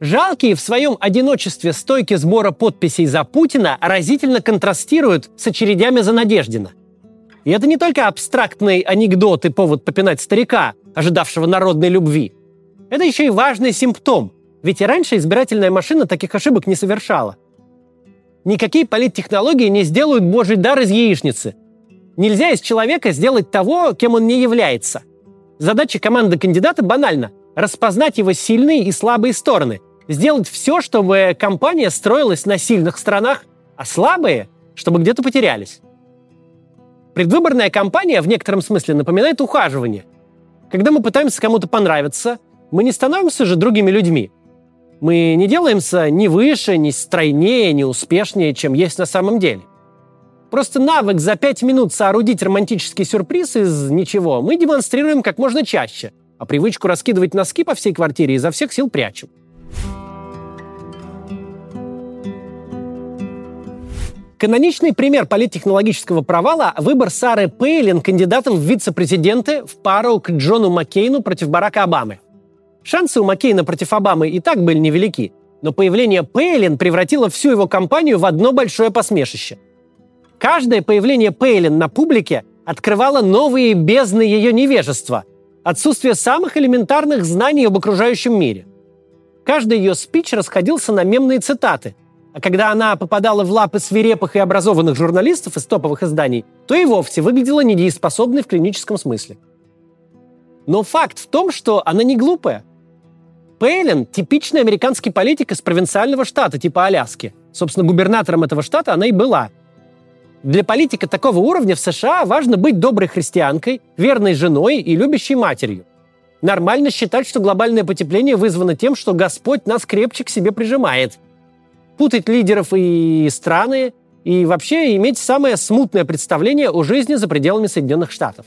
Жалкие в своем одиночестве стойки сбора подписей за Путина разительно контрастируют с очередями за Надеждина. И это не только абстрактный анекдот и повод попинать старика, ожидавшего народной любви. Это еще и важный симптом, ведь и раньше избирательная машина таких ошибок не совершала. Никакие политтехнологии не сделают божий дар из яичницы. Нельзя из человека сделать того, кем он не является. Задача команды кандидата банальна – распознать его сильные и слабые стороны, сделать все, чтобы компания строилась на сильных сторонах, а слабые – чтобы где-то потерялись. Предвыборная кампания в некотором смысле напоминает ухаживание. Когда мы пытаемся кому-то понравиться, мы не становимся же другими людьми. Мы не делаемся ни выше, ни стройнее, ни успешнее, чем есть на самом деле. Просто навык за пять минут соорудить романтический сюрприз из ничего мы демонстрируем как можно чаще, а привычку раскидывать носки по всей квартире изо всех сил прячем. Каноничный пример политтехнологического провала – выбор Сары Пейлин кандидатом в вице-президенты в пару к Джону Маккейну против Барака Обамы. Шансы у Маккейна против Обамы и так были невелики, но появление Пейлин превратило всю его кампанию в одно большое посмешище – Каждое появление Пейлин на публике открывало новые бездны ее невежества, отсутствие самых элементарных знаний об окружающем мире. Каждый ее спич расходился на мемные цитаты, а когда она попадала в лапы свирепых и образованных журналистов из топовых изданий, то и вовсе выглядела недееспособной в клиническом смысле. Но факт в том, что она не глупая. Пейлин – типичный американский политик из провинциального штата типа Аляски. Собственно, губернатором этого штата она и была – для политика такого уровня в США важно быть доброй христианкой, верной женой и любящей матерью. Нормально считать, что глобальное потепление вызвано тем, что Господь нас крепче к себе прижимает. Путать лидеров и страны, и вообще иметь самое смутное представление о жизни за пределами Соединенных Штатов.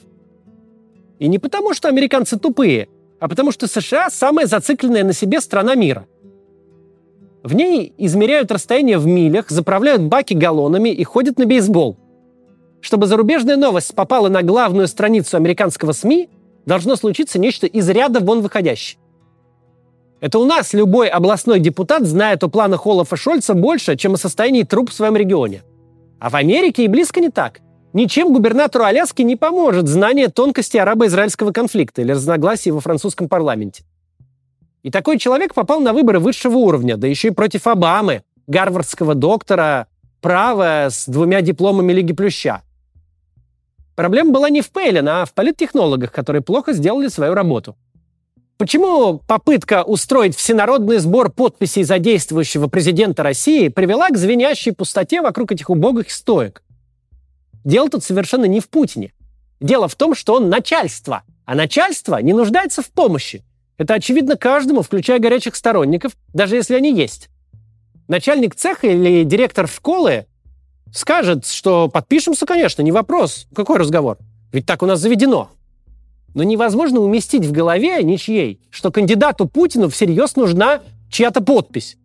И не потому, что американцы тупые, а потому что США самая зацикленная на себе страна мира. В ней измеряют расстояние в милях, заправляют баки галлонами и ходят на бейсбол. Чтобы зарубежная новость попала на главную страницу американского СМИ, должно случиться нечто из ряда вон выходящее. Это у нас любой областной депутат знает о планах Олафа Шольца больше, чем о состоянии труп в своем регионе. А в Америке и близко не так. Ничем губернатору Аляски не поможет знание тонкости арабо-израильского конфликта или разногласий во французском парламенте. И такой человек попал на выборы высшего уровня, да еще и против Обамы, гарвардского доктора права с двумя дипломами Лиги Плюща. Проблема была не в Пейлин, а в политтехнологах, которые плохо сделали свою работу. Почему попытка устроить всенародный сбор подписей за действующего президента России привела к звенящей пустоте вокруг этих убогих стоек? Дело тут совершенно не в Путине. Дело в том, что он начальство, а начальство не нуждается в помощи. Это очевидно каждому, включая горячих сторонников, даже если они есть. Начальник цеха или директор школы скажет, что подпишемся, конечно, не вопрос. Какой разговор? Ведь так у нас заведено. Но невозможно уместить в голове ничьей, что кандидату Путину всерьез нужна чья-то подпись.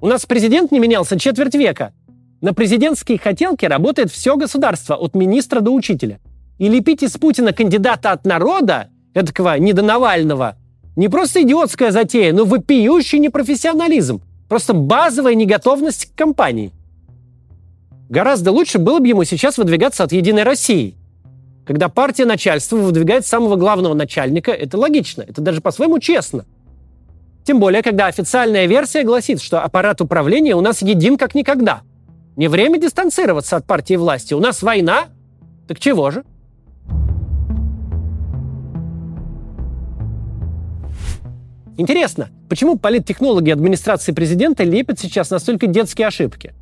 У нас президент не менялся четверть века. На президентские хотелки работает все государство, от министра до учителя. И лепить из Путина кандидата от народа, эдакого недонавального, не просто идиотская затея, но вопиющий непрофессионализм. Просто базовая неготовность к компании. Гораздо лучше было бы ему сейчас выдвигаться от «Единой России». Когда партия начальства выдвигает самого главного начальника, это логично, это даже по-своему честно. Тем более, когда официальная версия гласит, что аппарат управления у нас един как никогда. Не время дистанцироваться от партии власти. У нас война. Так чего же? Интересно, почему политтехнологи администрации президента лепят сейчас настолько детские ошибки?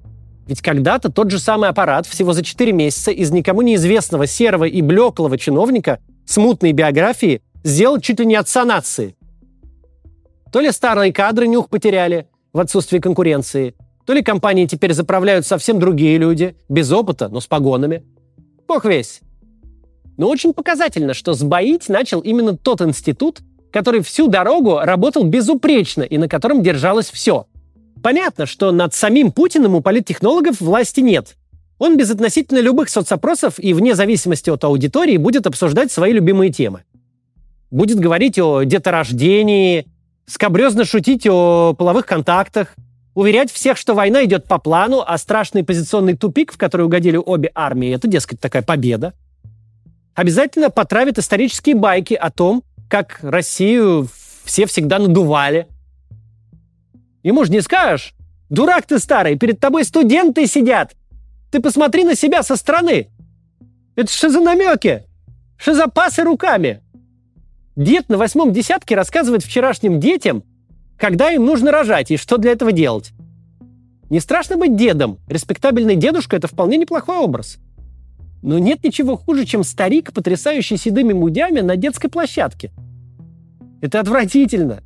Ведь когда-то тот же самый аппарат всего за 4 месяца из никому неизвестного серого и блеклого чиновника с мутной биографией сделал чуть ли не отца нации. То ли старые кадры нюх потеряли в отсутствии конкуренции, то ли компании теперь заправляют совсем другие люди, без опыта, но с погонами. Бог весь. Но очень показательно, что сбоить начал именно тот институт, который всю дорогу работал безупречно и на котором держалось все. Понятно, что над самим Путиным у политтехнологов власти нет. Он безотносительно любых соцопросов и вне зависимости от аудитории будет обсуждать свои любимые темы. Будет говорить о деторождении, скобрезно шутить о половых контактах, уверять всех, что война идет по плану, а страшный позиционный тупик, в который угодили обе армии, это, дескать, такая победа. Обязательно потравят исторические байки о том, как Россию все всегда надували. Ему же не скажешь, дурак ты старый, перед тобой студенты сидят. Ты посмотри на себя со стороны. Это что за намеки? Что за пасы руками? Дед на восьмом десятке рассказывает вчерашним детям, когда им нужно рожать и что для этого делать. Не страшно быть дедом. Респектабельный дедушка – это вполне неплохой образ. Но нет ничего хуже, чем старик, потрясающий седыми мудями на детской площадке. Это отвратительно.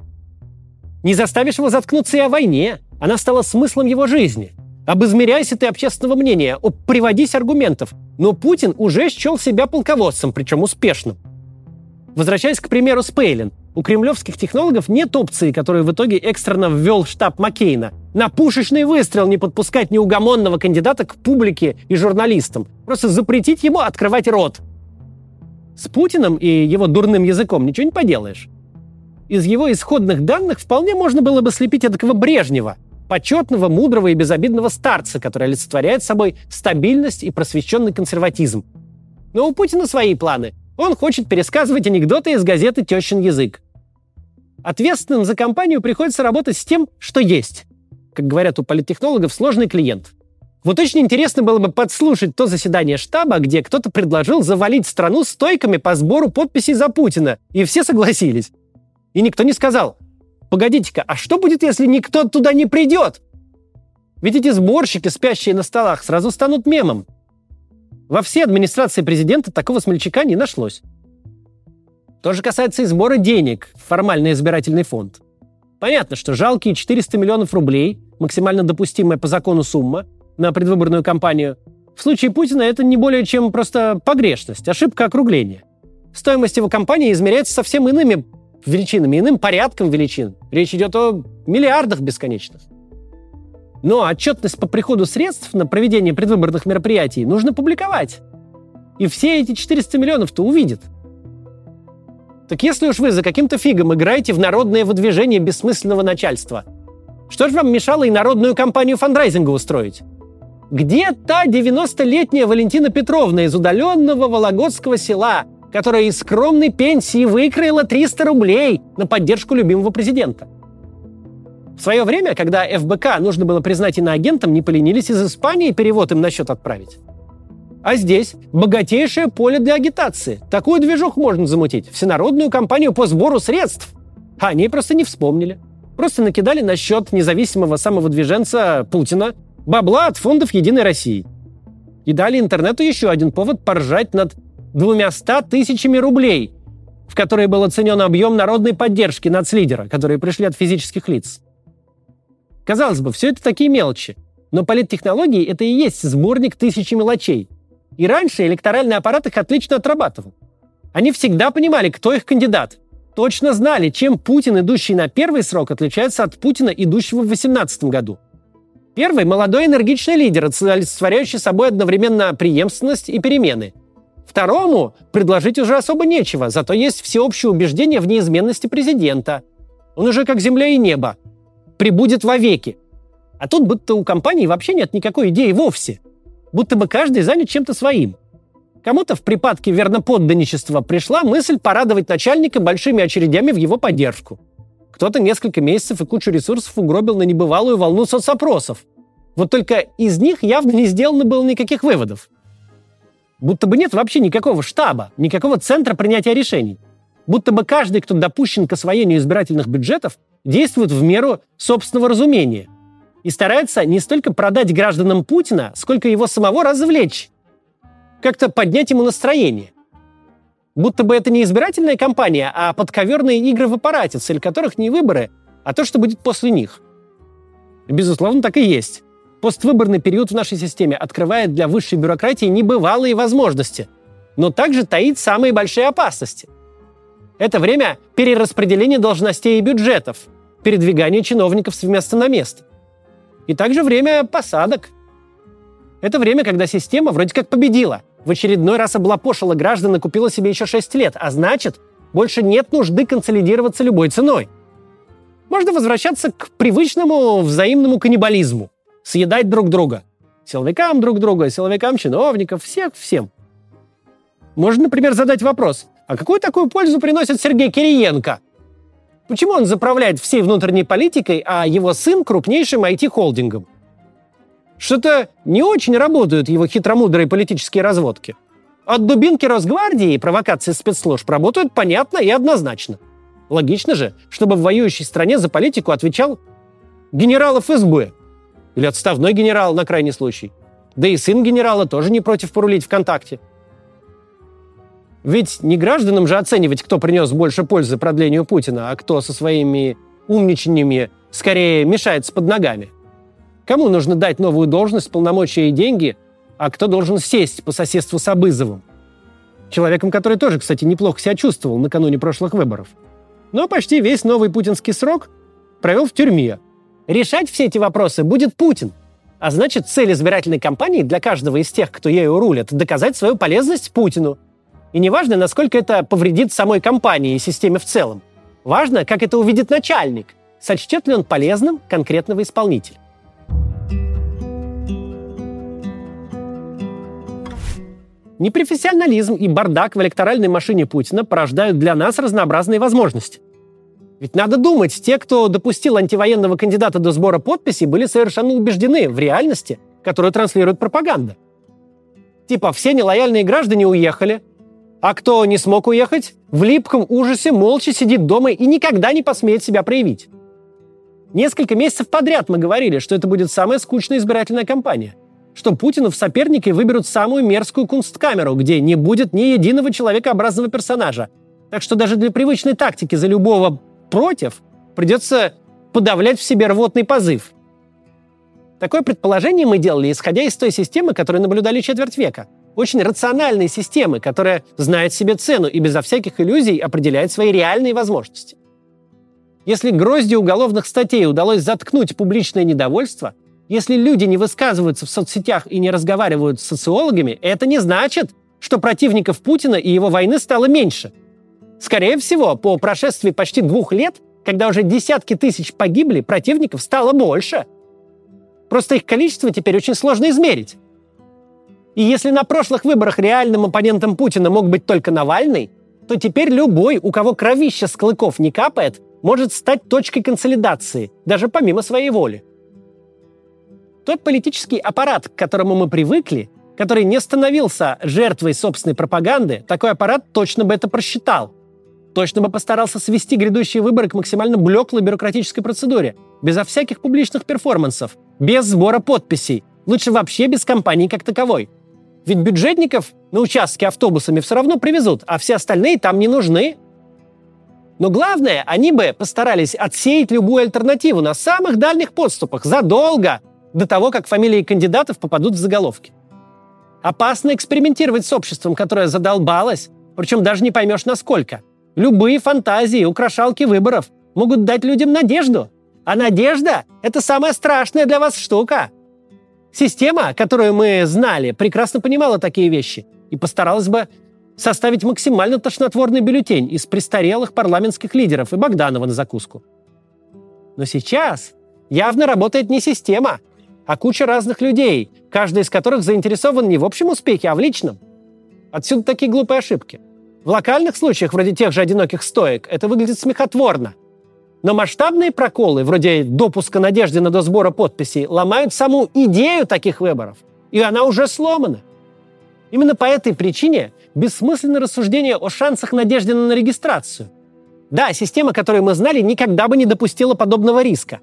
Не заставишь его заткнуться и о войне. Она стала смыслом его жизни. Обызмеряйся ты общественного мнения, приводись аргументов. Но Путин уже счел себя полководцем, причем успешным. Возвращаясь к примеру Спейлин, у кремлевских технологов нет опции, которую в итоге экстренно ввел штаб Маккейна. На пушечный выстрел не подпускать неугомонного кандидата к публике и журналистам. Просто запретить ему открывать рот. С Путиным и его дурным языком ничего не поделаешь. Из его исходных данных вполне можно было бы слепить такого Брежнева, почетного, мудрого и безобидного старца, который олицетворяет собой стабильность и просвещенный консерватизм. Но у Путина свои планы. Он хочет пересказывать анекдоты из газеты «Тещин язык». Ответственным за компанию приходится работать с тем, что есть. Как говорят у политтехнологов, сложный клиент. Вот очень интересно было бы подслушать то заседание штаба, где кто-то предложил завалить страну стойками по сбору подписей за Путина, и все согласились. И никто не сказал, погодите-ка, а что будет, если никто туда не придет? Ведь эти сборщики, спящие на столах, сразу станут мемом. Во всей администрации президента такого смельчака не нашлось. То же касается и сбора денег в формальный избирательный фонд. Понятно, что жалкие 400 миллионов рублей, максимально допустимая по закону сумма, на предвыборную кампанию, в случае Путина это не более чем просто погрешность, ошибка округления. Стоимость его кампании измеряется совсем иными величинами, иным порядком величин. Речь идет о миллиардах бесконечных. Но отчетность по приходу средств на проведение предвыборных мероприятий нужно публиковать. И все эти 400 миллионов-то увидят. Так если уж вы за каким-то фигом играете в народное выдвижение бессмысленного начальства, что же вам мешало и народную кампанию фандрайзинга устроить? Где та 90-летняя Валентина Петровна из удаленного Вологодского села, которая из скромной пенсии выкроила 300 рублей на поддержку любимого президента? В свое время, когда ФБК нужно было признать иноагентом, не поленились из Испании перевод им на счет отправить. А здесь богатейшее поле для агитации. Такую движуху можно замутить. Всенародную кампанию по сбору средств. А они просто не вспомнили. Просто накидали на счет независимого самовыдвиженца Путина бабла от фондов «Единой России». И дали интернету еще один повод поржать над двумяста тысячами рублей, в которые был оценен объем народной поддержки нацлидера, которые пришли от физических лиц. Казалось бы, все это такие мелочи. Но политтехнологии – это и есть сборник тысячи мелочей. И раньше электоральный аппарат их отлично отрабатывал. Они всегда понимали, кто их кандидат. Точно знали, чем Путин, идущий на первый срок, отличается от Путина, идущего в 2018 году. Первый – молодой энергичный лидер, олицетворяющий собой одновременно преемственность и перемены. Второму предложить уже особо нечего, зато есть всеобщее убеждение в неизменности президента. Он уже как земля и небо, прибудет вовеки. А тут будто у компании вообще нет никакой идеи вовсе. Будто бы каждый занят чем-то своим. Кому-то в припадке верноподданничества пришла мысль порадовать начальника большими очередями в его поддержку. Кто-то несколько месяцев и кучу ресурсов угробил на небывалую волну соцопросов. Вот только из них явно не сделано было никаких выводов. Будто бы нет вообще никакого штаба, никакого центра принятия решений. Будто бы каждый, кто допущен к освоению избирательных бюджетов, действует в меру собственного разумения и старается не столько продать гражданам Путина, сколько его самого развлечь, как-то поднять ему настроение. Будто бы это не избирательная кампания, а подковерные игры в аппарате, цель которых не выборы, а то, что будет после них. Безусловно, так и есть. Поствыборный период в нашей системе открывает для высшей бюрократии небывалые возможности, но также таит самые большие опасности – это время перераспределения должностей и бюджетов, передвигания чиновников с места на место. И также время посадок. Это время, когда система вроде как победила. В очередной раз облапошила граждан и купила себе еще 6 лет. А значит, больше нет нужды консолидироваться любой ценой. можно возвращаться к привычному взаимному каннибализму. Съедать друг друга. Силовикам друг друга, силовикам чиновников, всех всем. Можно, например, задать вопрос, а какую такую пользу приносит Сергей Кириенко? Почему он заправляет всей внутренней политикой, а его сын крупнейшим IT-холдингом? Что-то не очень работают его хитромудрые политические разводки. От дубинки Росгвардии и провокации спецслужб работают понятно и однозначно. Логично же, чтобы в воюющей стране за политику отвечал генерал ФСБ. Или отставной генерал на крайний случай. Да и сын генерала тоже не против порулить ВКонтакте. Ведь не гражданам же оценивать, кто принес больше пользы продлению Путина, а кто со своими умничаниями скорее мешается под ногами. Кому нужно дать новую должность, полномочия и деньги, а кто должен сесть по соседству с Абызовым? Человеком, который тоже, кстати, неплохо себя чувствовал накануне прошлых выборов. Но почти весь новый путинский срок провел в тюрьме. Решать все эти вопросы будет Путин. А значит, цель избирательной кампании для каждого из тех, кто ею рулит, доказать свою полезность Путину – и не важно, насколько это повредит самой компании и системе в целом. Важно, как это увидит начальник, сочтет ли он полезным конкретного исполнителя. Непрофессионализм и бардак в электоральной машине Путина порождают для нас разнообразные возможности. Ведь надо думать, те, кто допустил антивоенного кандидата до сбора подписей, были совершенно убеждены в реальности, которую транслирует пропаганда. Типа, все нелояльные граждане уехали, а кто не смог уехать, в липком ужасе молча сидит дома и никогда не посмеет себя проявить. Несколько месяцев подряд мы говорили, что это будет самая скучная избирательная кампания. Что Путину в соперники выберут самую мерзкую кунсткамеру, где не будет ни единого человекообразного персонажа. Так что даже для привычной тактики за любого против придется подавлять в себе рвотный позыв. Такое предположение мы делали, исходя из той системы, которую наблюдали четверть века – очень рациональной системы, которая знает себе цену и безо всяких иллюзий определяет свои реальные возможности. Если грозди уголовных статей удалось заткнуть публичное недовольство, если люди не высказываются в соцсетях и не разговаривают с социологами, это не значит, что противников Путина и его войны стало меньше. Скорее всего, по прошествии почти двух лет, когда уже десятки тысяч погибли, противников стало больше. Просто их количество теперь очень сложно измерить. И если на прошлых выборах реальным оппонентом Путина мог быть только Навальный, то теперь любой, у кого кровища с клыков не капает, может стать точкой консолидации, даже помимо своей воли. Тот политический аппарат, к которому мы привыкли, который не становился жертвой собственной пропаганды, такой аппарат точно бы это просчитал. Точно бы постарался свести грядущие выборы к максимально блеклой бюрократической процедуре, безо всяких публичных перформансов, без сбора подписей, лучше вообще без кампании как таковой – ведь бюджетников на участке автобусами все равно привезут, а все остальные там не нужны. Но главное, они бы постарались отсеять любую альтернативу на самых дальних подступах задолго до того, как фамилии кандидатов попадут в заголовки. Опасно экспериментировать с обществом, которое задолбалось, причем даже не поймешь насколько. Любые фантазии, украшалки выборов могут дать людям надежду. А надежда – это самая страшная для вас штука – Система, которую мы знали, прекрасно понимала такие вещи и постаралась бы составить максимально тошнотворный бюллетень из престарелых парламентских лидеров и Богданова на закуску. Но сейчас явно работает не система, а куча разных людей, каждый из которых заинтересован не в общем успехе, а в личном. Отсюда такие глупые ошибки. В локальных случаях, вроде тех же одиноких стоек, это выглядит смехотворно. Но масштабные проколы, вроде допуска надежды на досбора подписей, ломают саму идею таких выборов. И она уже сломана. Именно по этой причине бессмысленно рассуждение о шансах надежды на регистрацию. Да, система, которую мы знали, никогда бы не допустила подобного риска.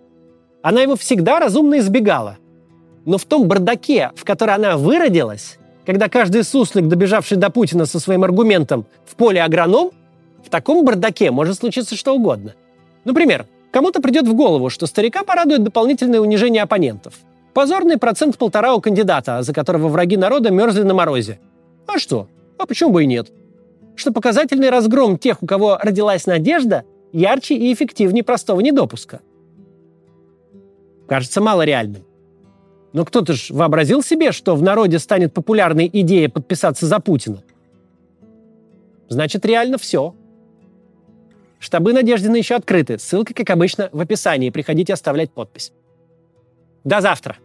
Она его всегда разумно избегала. Но в том бардаке, в который она выродилась, когда каждый суслик, добежавший до Путина со своим аргументом в поле агроном, в таком бардаке может случиться что угодно – Например, кому-то придет в голову, что старика порадует дополнительное унижение оппонентов. Позорный процент полтора у кандидата, за которого враги народа мерзли на морозе. А что? А почему бы и нет? Что показательный разгром тех, у кого родилась надежда, ярче и эффективнее простого недопуска. Кажется мало реальным. Но кто-то же вообразил себе, что в народе станет популярной идея подписаться за Путина. Значит, реально все. Штабы Надеждина еще открыты. Ссылка, как обычно, в описании. Приходите оставлять подпись. До завтра!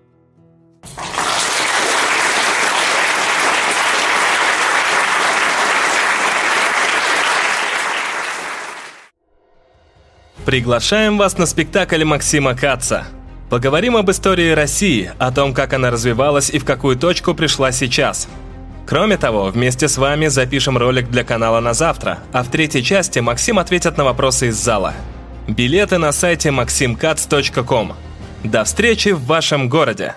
Приглашаем вас на спектакль Максима Каца. Поговорим об истории России, о том, как она развивалась и в какую точку пришла сейчас. Кроме того, вместе с вами запишем ролик для канала на завтра, а в третьей части Максим ответит на вопросы из зала. Билеты на сайте maximkatz.com. До встречи в вашем городе!